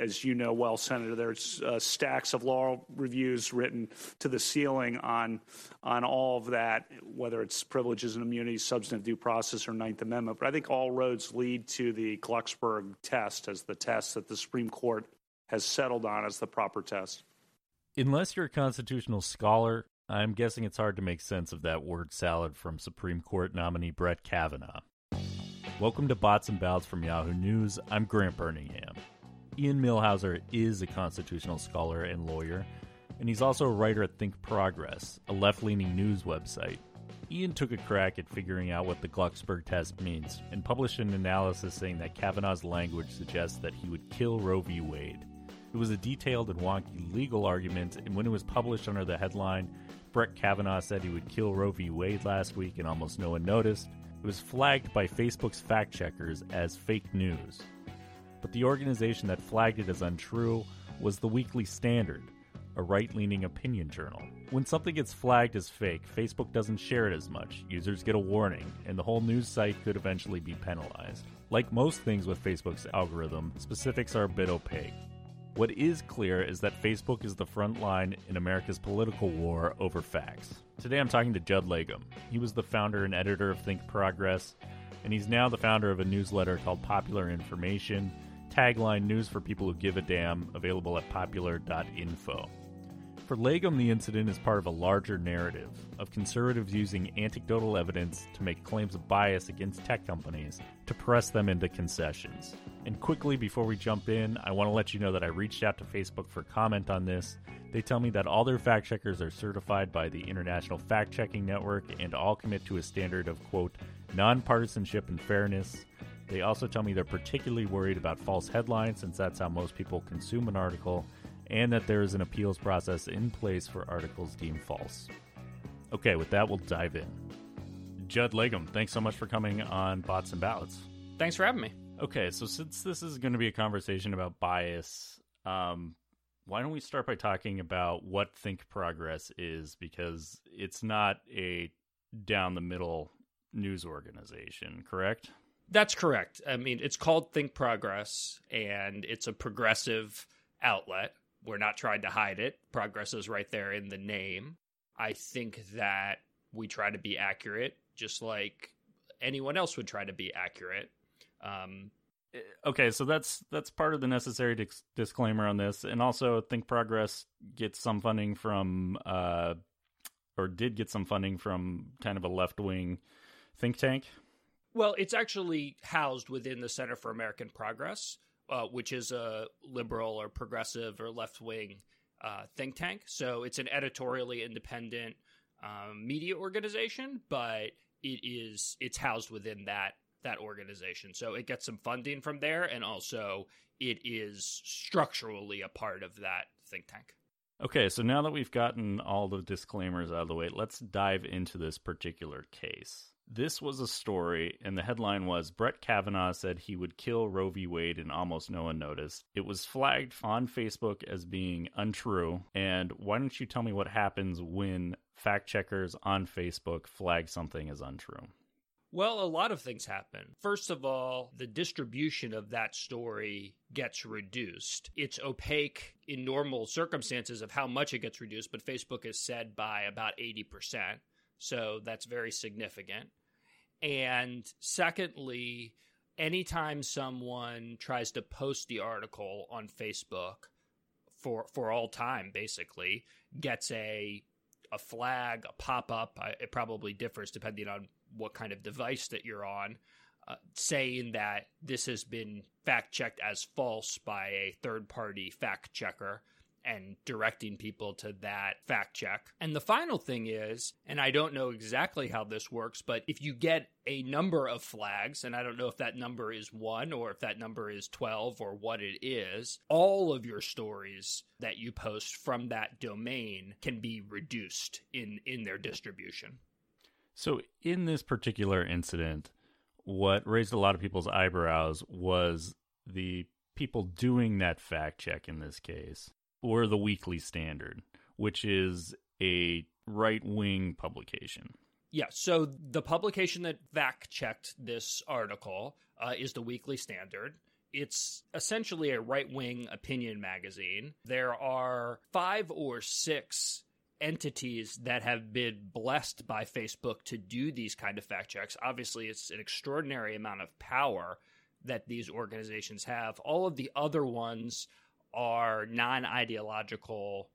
as you know well, Senator, there's uh, stacks of law reviews written to the ceiling on on all of that, whether it's privileges and immunities, substantive due process, or Ninth Amendment. But I think all roads lead to the Glucksberg test as the test that the Supreme Court has settled on as the proper test. Unless you're a constitutional scholar, I'm guessing it's hard to make sense of that word salad from Supreme Court nominee Brett Kavanaugh. Welcome to Bots and Ballots from Yahoo News. I'm Grant Burningham. Ian Millhiser is a constitutional scholar and lawyer, and he's also a writer at Think Progress, a left leaning news website. Ian took a crack at figuring out what the Glucksberg test means and published an analysis saying that Kavanaugh's language suggests that he would kill Roe v. Wade. It was a detailed and wonky legal argument, and when it was published under the headline, Brett Kavanaugh said he would kill Roe v. Wade last week and almost no one noticed, it was flagged by Facebook's fact checkers as fake news. But the organization that flagged it as untrue was the Weekly Standard, a right leaning opinion journal. When something gets flagged as fake, Facebook doesn't share it as much, users get a warning, and the whole news site could eventually be penalized. Like most things with Facebook's algorithm, specifics are a bit opaque. What is clear is that Facebook is the front line in America's political war over facts. Today I'm talking to Judd Legum. He was the founder and editor of Think Progress, and he's now the founder of a newsletter called Popular Information, tagline News for People Who Give a Damn, available at popular.info. For Legum, the incident is part of a larger narrative of conservatives using anecdotal evidence to make claims of bias against tech companies to press them into concessions. And quickly, before we jump in, I want to let you know that I reached out to Facebook for comment on this. They tell me that all their fact checkers are certified by the International Fact Checking Network and all commit to a standard of, quote, nonpartisanship and fairness. They also tell me they're particularly worried about false headlines since that's how most people consume an article and that there is an appeals process in place for articles deemed false. Okay, with that, we'll dive in. Judd Legum, thanks so much for coming on Bots and Ballots. Thanks for having me. Okay, so since this is going to be a conversation about bias, um, why don't we start by talking about what Think Progress is? Because it's not a down the middle news organization, correct? That's correct. I mean, it's called Think Progress, and it's a progressive outlet we're not trying to hide it. Progress is right there in the name. I think that we try to be accurate, just like anyone else would try to be accurate. Um, eh, okay, so that's that's part of the necessary dis- disclaimer on this, and also Think Progress gets some funding from, uh, or did get some funding from kind of a left wing think tank. Well, it's actually housed within the Center for American Progress, uh, which is a liberal or progressive or left wing uh, think tank. So it's an editorially independent um, media organization, but it is it's housed within that that organization. So it gets some funding from there, and also it is structurally a part of that think tank. Okay, so now that we've gotten all the disclaimers out of the way, let's dive into this particular case. This was a story, and the headline was Brett Kavanaugh said he would kill Roe v. Wade, and almost no one noticed. It was flagged on Facebook as being untrue. And why don't you tell me what happens when fact checkers on Facebook flag something as untrue? Well, a lot of things happen. First of all, the distribution of that story gets reduced. It's opaque in normal circumstances of how much it gets reduced, but Facebook has said by about 80%. So that's very significant. And secondly, anytime someone tries to post the article on Facebook for for all time, basically gets a a flag, a pop up. It probably differs depending on what kind of device that you're on, uh, saying that this has been fact checked as false by a third party fact checker and directing people to that fact check. And the final thing is, and I don't know exactly how this works, but if you get a number of flags, and I don't know if that number is one or if that number is 12 or what it is, all of your stories that you post from that domain can be reduced in, in their distribution. So, in this particular incident, what raised a lot of people's eyebrows was the people doing that fact check in this case or the Weekly Standard, which is a right wing publication. Yeah, so the publication that fact checked this article uh, is the Weekly Standard. It's essentially a right wing opinion magazine. There are five or six entities that have been blessed by Facebook to do these kind of fact checks. Obviously, it's an extraordinary amount of power that these organizations have. All of the other ones are non ideological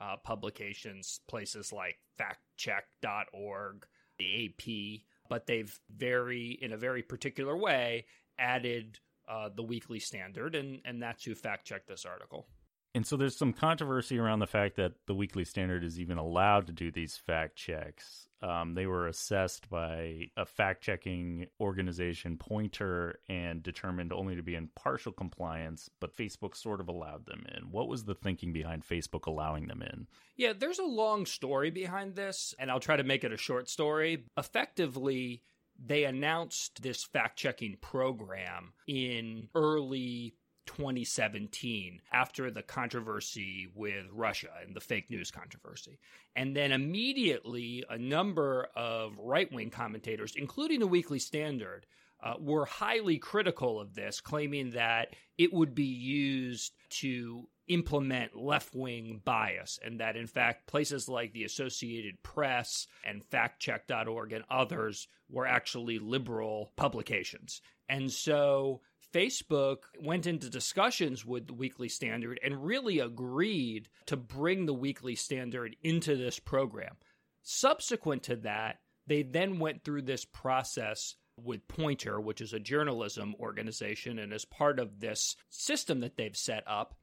uh, publications, places like factcheck.org, the AP, but they've very, in a very particular way, added uh, the weekly standard, and, and that's who fact checked this article. And so there's some controversy around the fact that the Weekly Standard is even allowed to do these fact checks. Um, they were assessed by a fact checking organization, Poynter, and determined only to be in partial compliance, but Facebook sort of allowed them in. What was the thinking behind Facebook allowing them in? Yeah, there's a long story behind this, and I'll try to make it a short story. Effectively, they announced this fact checking program in early 2017 after the controversy with Russia and the fake news controversy. And then immediately, a number of right wing commentators, including the Weekly Standard, uh, were highly critical of this, claiming that it would be used to implement left wing bias, and that in fact places like the Associated Press and factcheck.org and others were actually liberal publications. And so Facebook went into discussions with the Weekly Standard and really agreed to bring the Weekly Standard into this program. Subsequent to that, they then went through this process with Poynter, which is a journalism organization. And as part of this system that they've set up,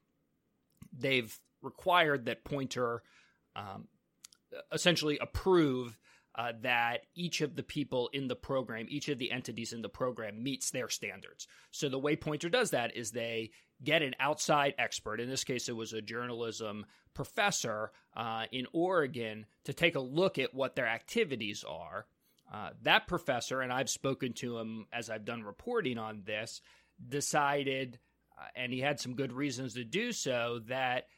they've required that Poynter um, essentially approve uh, that each of the people in the program, each of the entities in the program meets their standards. So the way Poynter does that is they get an outside expert. In this case, it was a journalism professor uh, in Oregon to take a look at what their activities are. Uh, that professor, and I've spoken to him as I've done reporting on this, decided, uh, and he had some good reasons to do so, that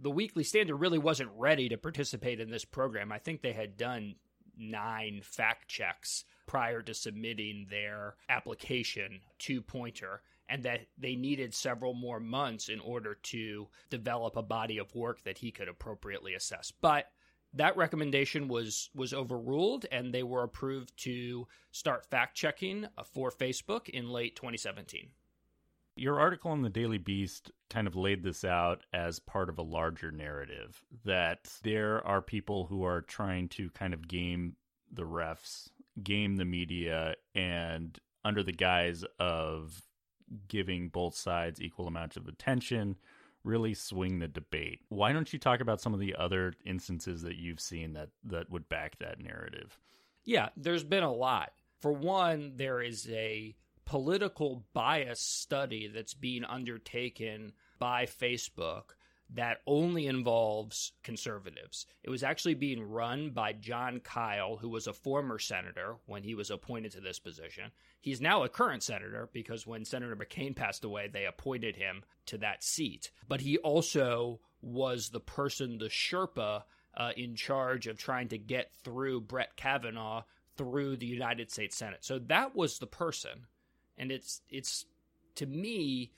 the Weekly Standard really wasn't ready to participate in this program. I think they had done nine fact checks prior to submitting their application to Poynter, and that they needed several more months in order to develop a body of work that he could appropriately assess. But that recommendation was was overruled and they were approved to start fact checking uh, for Facebook in late 2017. Your article in the Daily Beast kind of laid this out as part of a larger narrative that there are people who are trying to kind of game the refs, game the media, and under the guise of giving both sides equal amounts of attention, really swing the debate. Why don't you talk about some of the other instances that you've seen that that would back that narrative? Yeah, there's been a lot. For one, there is a political bias study that's being undertaken by Facebook that only involves conservatives. It was actually being run by Jon Kyl, who was a former senator when he was appointed to this position. He's now a current senator because when Senator McCain passed away, they appointed him to that seat. But he also was the person, the Sherpa, uh, in charge of trying to get through Brett Kavanaugh through the United States Senate. So that was the person and it's it's to me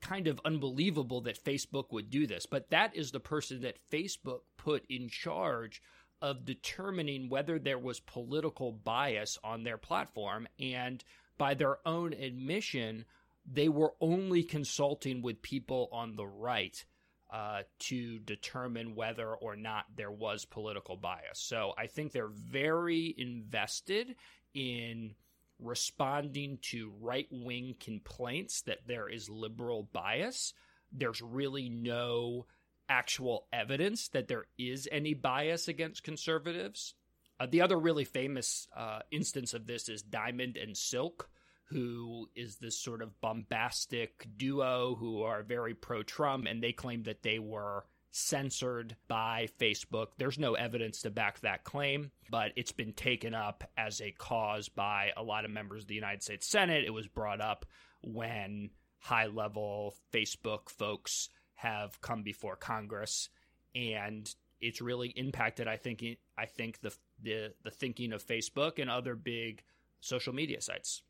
kind of unbelievable that Facebook would do this, but that is the person that Facebook put in charge of determining whether there was political bias on their platform and by their own admission they were only consulting with people on the right uh, to determine whether or not there was political bias. So I think they're very invested in responding to right wing complaints that there is liberal bias. There's really no actual evidence that there is any bias against conservatives. Uh, the other really famous uh, instance of this is Diamond and Silk, who is this sort of bombastic duo who are very pro Trump, and they claim that they were censored by Facebook. There's no evidence to back that claim, but it's been taken up as a cause by a lot of members of the United States Senate. It was brought up when high level Facebook folks have come before Congress and it's really impacted I think I think the the the thinking of Facebook and other big social media sites.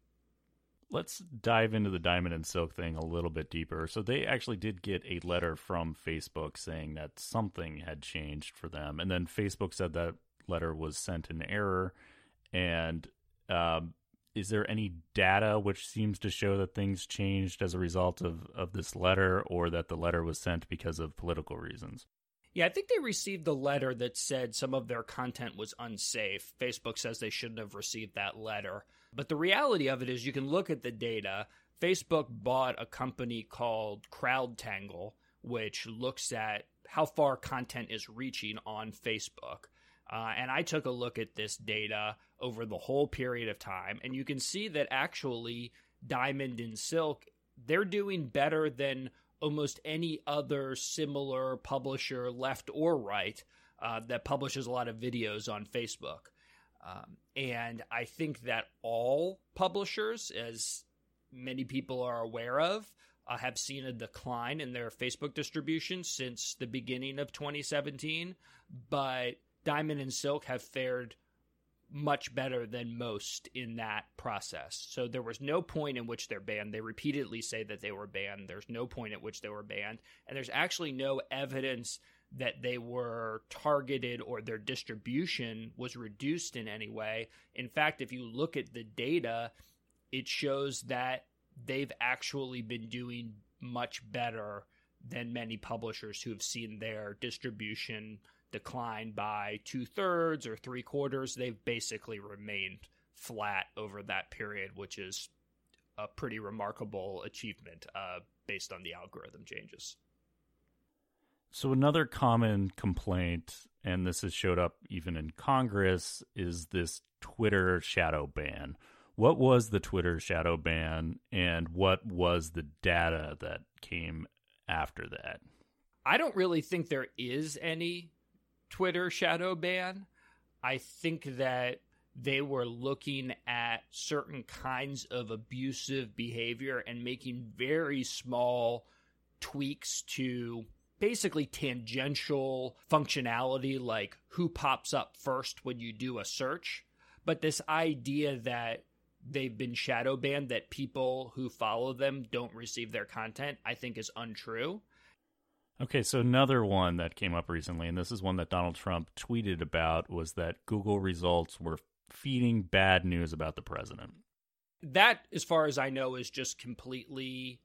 Let's dive into the Diamond and Silk thing a little bit deeper. So they actually did get a letter from Facebook saying that something had changed for them, and then Facebook said that letter was sent in error. And um, is there any data which seems to show that things changed as a result of, of this letter, or that the letter was sent because of political reasons? Yeah, I think they received a letter that said some of their content was unsafe. Facebook says they shouldn't have received that letter. But the reality of it is, you can look at the data. Facebook bought a company called CrowdTangle, which looks at how far content is reaching on Facebook. Uh, and I took a look at this data over the whole period of time, and you can see that actually Diamond and Silk, they're doing better than almost any other similar publisher, left or right, uh, that publishes a lot of videos on Facebook. Um, and I think that all publishers, as many people are aware of, uh, have seen a decline in their Facebook distribution since the beginning of 2017. But Diamond and Silk have fared much better than most in that process. So there was no point in which they're banned. They repeatedly say that they were banned. There's no point at which they were banned. And there's actually no evidence that they were targeted or their distribution was reduced in any way. In fact, if you look at the data, it shows that they've actually been doing much better than many publishers who have seen their distribution decline by two thirds or three quarters. They've basically remained flat over that period, which is a pretty remarkable achievement uh, based on the algorithm changes. So another common complaint, and this has showed up even in Congress, is this Twitter shadow ban. What was the Twitter shadow ban, and what was the data that came after that? I don't really think there is any Twitter shadow ban. I think that they were looking at certain kinds of abusive behavior and making very small tweaks to basically tangential functionality like who pops up first when you do a search. But this idea that they've been shadow banned, that people who follow them don't receive their content, I think is untrue. Okay, so another one that came up recently, and this is one that Donald Trump tweeted about, was that Google results were feeding bad news about the president. That, as far as I know, is just completely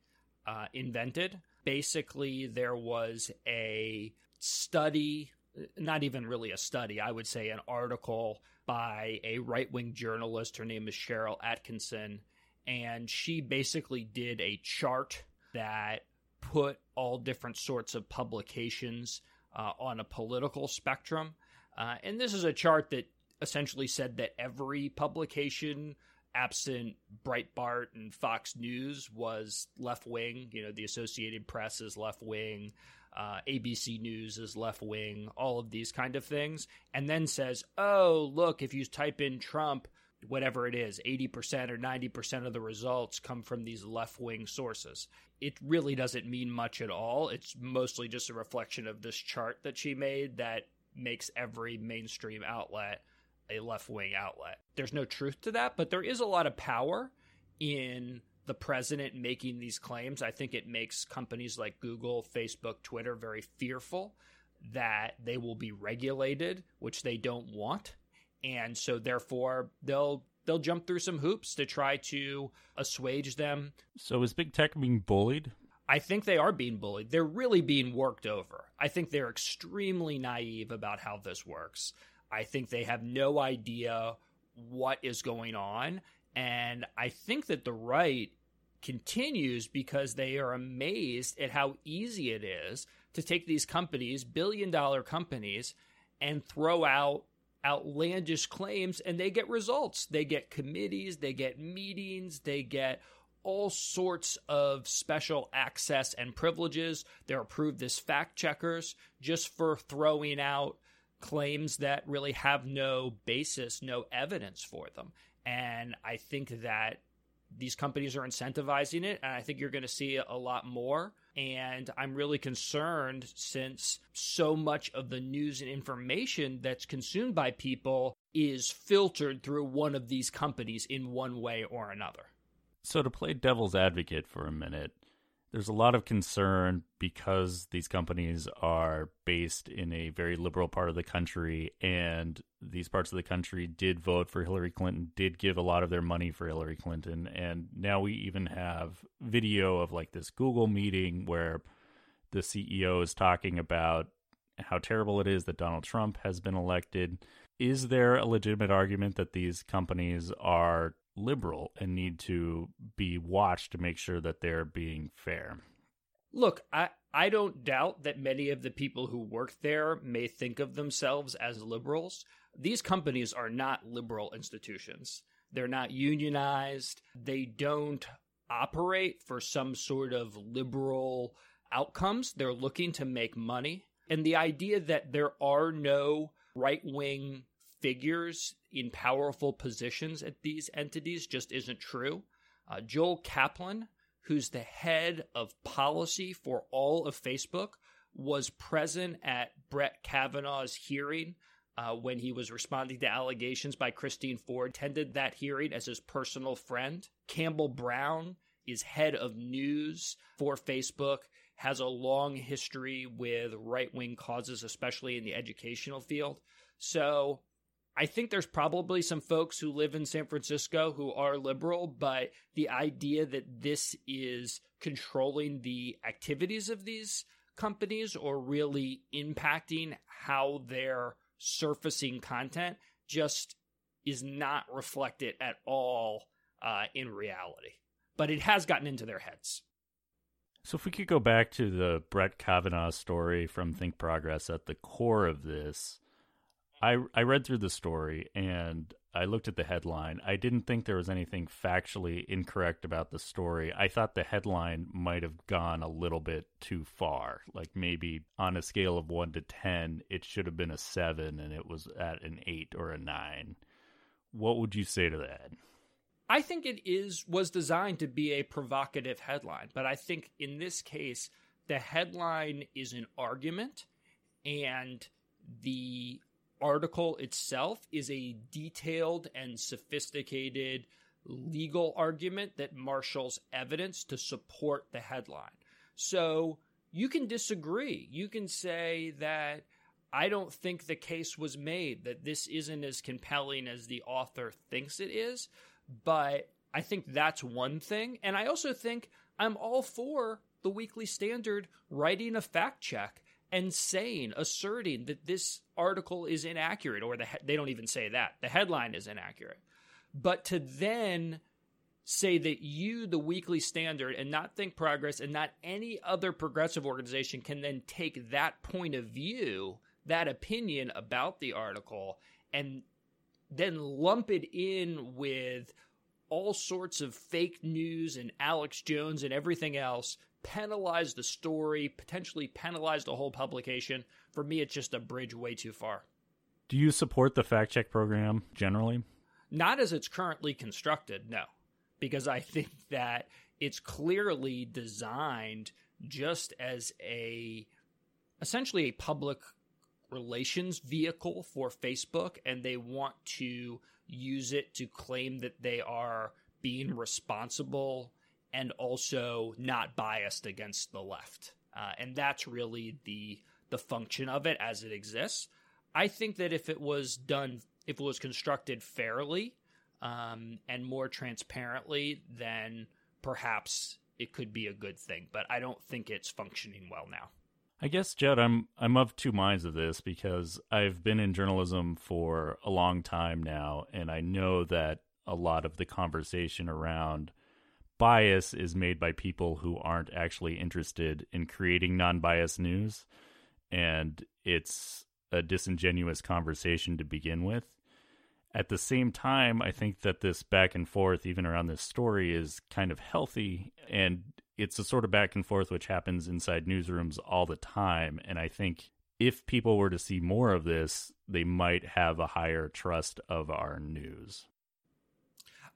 uh, invented basically there was a study not even really a study, I would say an article by a right wing journalist. Her name is Sharyl Attkisson. And she basically did a chart that put all different sorts of publications uh, on a political spectrum. Uh, and this is a chart that essentially said that every publication absent Breitbart and Fox News was left wing. You know, the Associated Press is left wing, uh, ABC News is left wing, all of these kind of things. And then says, oh, look, if you type in Trump, whatever it is, 80% or 90% of the results come from these left wing sources. It really doesn't mean much at all. It's mostly just a reflection of this chart that she made that makes every mainstream outlet a left wing outlet. There's no truth to that, but there is a lot of power in the president making these claims. I think it makes companies like Google, Facebook, Twitter very fearful that they will be regulated, which they don't want. And so therefore they'll they'll jump through some hoops to try to assuage them. So is big tech being bullied? I think they are being bullied. They're really being worked over. I think they're extremely naive about how this works. I think they have no idea what is going on. And I think that the right continues because they are amazed at how easy it is to take these companies, billion dollar companies, and throw out outlandish claims and they get results. They get committees, they get meetings, they get all sorts of special access and privileges. They're approved as fact checkers just for throwing out claims that really have no basis, no evidence for them. And I think that these companies are incentivizing it, and I think you're going to see a lot more. And I'm really concerned since so much of the news and information that's consumed by people is filtered through one of these companies in one way or another. So, to play devil's advocate for a minute, there's a lot of concern because these companies are based in a very liberal part of the country, and these parts of the country did vote for Hillary Clinton, did give a lot of their money for Hillary Clinton. And now we even have video of like this Google meeting where the CEO is talking about how terrible it is that Donald Trump has been elected. Is there a legitimate argument that these companies are liberal and need to be watched to make sure that they're being fair. Look, I, I don't doubt that many of the people who work there may think of themselves as liberals. These companies are not liberal institutions. They're not unionized. They don't operate for some sort of liberal outcomes. They're looking to make money. And the idea that there are no right wing figures in powerful positions at these entities just isn't true. Uh, Joel Kaplan, who's the head of policy for all of Facebook, was present at Brett Kavanaugh's hearing uh, when he was responding to allegations by Christine Ford, attended that hearing as his personal friend. Campbell Brown is head of news for Facebook, has a long history with right wing causes, especially in the educational field. So I think there's probably some folks who live in San Francisco who are liberal, but the idea that this is controlling the activities of these companies or really impacting how they're surfacing content just is not reflected at all uh, in reality. But it has gotten into their heads. So, if we could go back to the Brett Kavanaugh story from Think Progress at the core of this, I I read through the story and I looked at the headline. I didn't think there was anything factually incorrect about the story. I thought the headline might have gone a little bit too far. Like maybe on a scale of 1 to 10, it should have been a 7 and it was at an 8 or a 9. What would you say to that? I think it is was designed to be a provocative headline, but I think in this case the headline is an argument and the article itself is a detailed and sophisticated legal argument that marshals evidence to support the headline. So you can disagree. You can say that I don't think the case was made, that this isn't as compelling as the author thinks it is. But I think that's one thing. And I also think I'm all for the Weekly Standard writing a fact check and saying, asserting that this article is inaccurate, or the he- they don't even say that. The headline is inaccurate. But to then say that you, the Weekly Standard, and not Think Progress, and not any other progressive organization can then take that point of view, that opinion about the article, and then lump it in with all sorts of fake news and Alex Jones and everything else penalize the story, potentially penalize the whole publication. For me, it's just a bridge way too far. Do you support the fact check program generally? Not as it's currently constructed, no, because I think that it's clearly designed just as a essentially a public relations vehicle for Facebook, and they want to use it to claim that they are being responsible and also not biased against the left. Uh, and that's really the the function of it as it exists. I think that if it was done, if it was constructed fairly um, and more transparently, then perhaps it could be a good thing. But I don't think it's functioning well now. I guess, Jed, I'm I'm of two minds of this because I've been in journalism for a long time now, and I know that a lot of the conversation around bias is made by people who aren't actually interested in creating non-biased news and it's a disingenuous conversation to begin with. At the same time i think that this back and forth even around this story is kind of healthy and it's a sort of back and forth which happens inside newsrooms all the time and i think if people were to see more of this they might have a higher trust of our news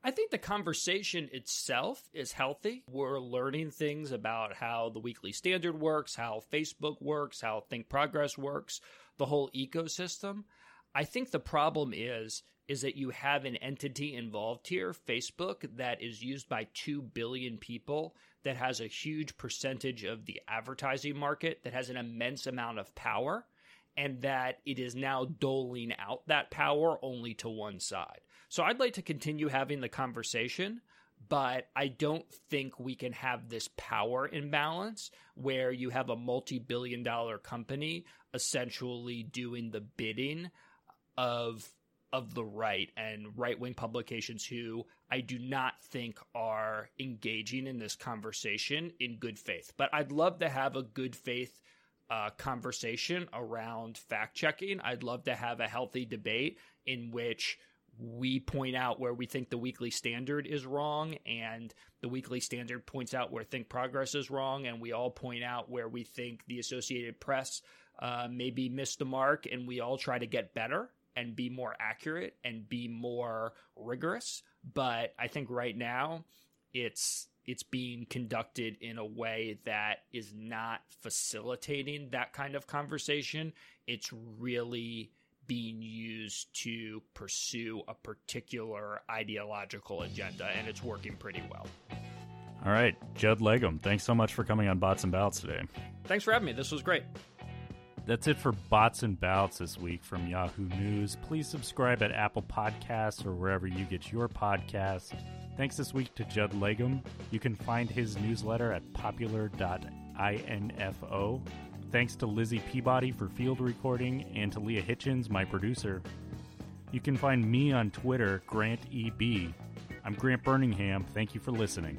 I think the conversation itself is healthy. We're learning things about how the weekly standard works, how Facebook works, how Think Progress works, the whole ecosystem. I think the problem is is that you have an entity involved here, Facebook, that is used by 2 billion people, that has a huge percentage of the advertising market, that has an immense amount of power, and that it is now doling out that power only to one side. So I'd like to continue having the conversation, but I don't think we can have this power imbalance where you have a multi billion dollar company essentially doing the bidding of of the right and right wing publications who I do not think are engaging in this conversation in good faith. But I'd love to have a good faith uh, conversation around fact checking. I'd love to have a healthy debate in which we point out where we think the weekly standard is wrong and the weekly standard points out where think progress is wrong and we all point out where we think the associated press uh, maybe missed the mark and we all try to get better and be more accurate and be more rigorous. But I think right now it's it's being conducted in a way that is not facilitating that kind of conversation. It's really being used to pursue a particular ideological agenda, and it's working pretty well. All right, Judd Legum, thanks so much for coming on Bots and Ballots today. Thanks for having me. This was great. That's it for Bots and Ballots this week from Yahoo News. Please subscribe at Apple Podcasts or wherever you get your podcasts. Thanks this week to Judd Legum. You can find his newsletter at popular.info. Thanks to Lizzie Peabody for field recording and to Leah Hitchens, my producer. You can find me on Twitter, Grant EB. I'm Grant Burningham. Thank you for listening.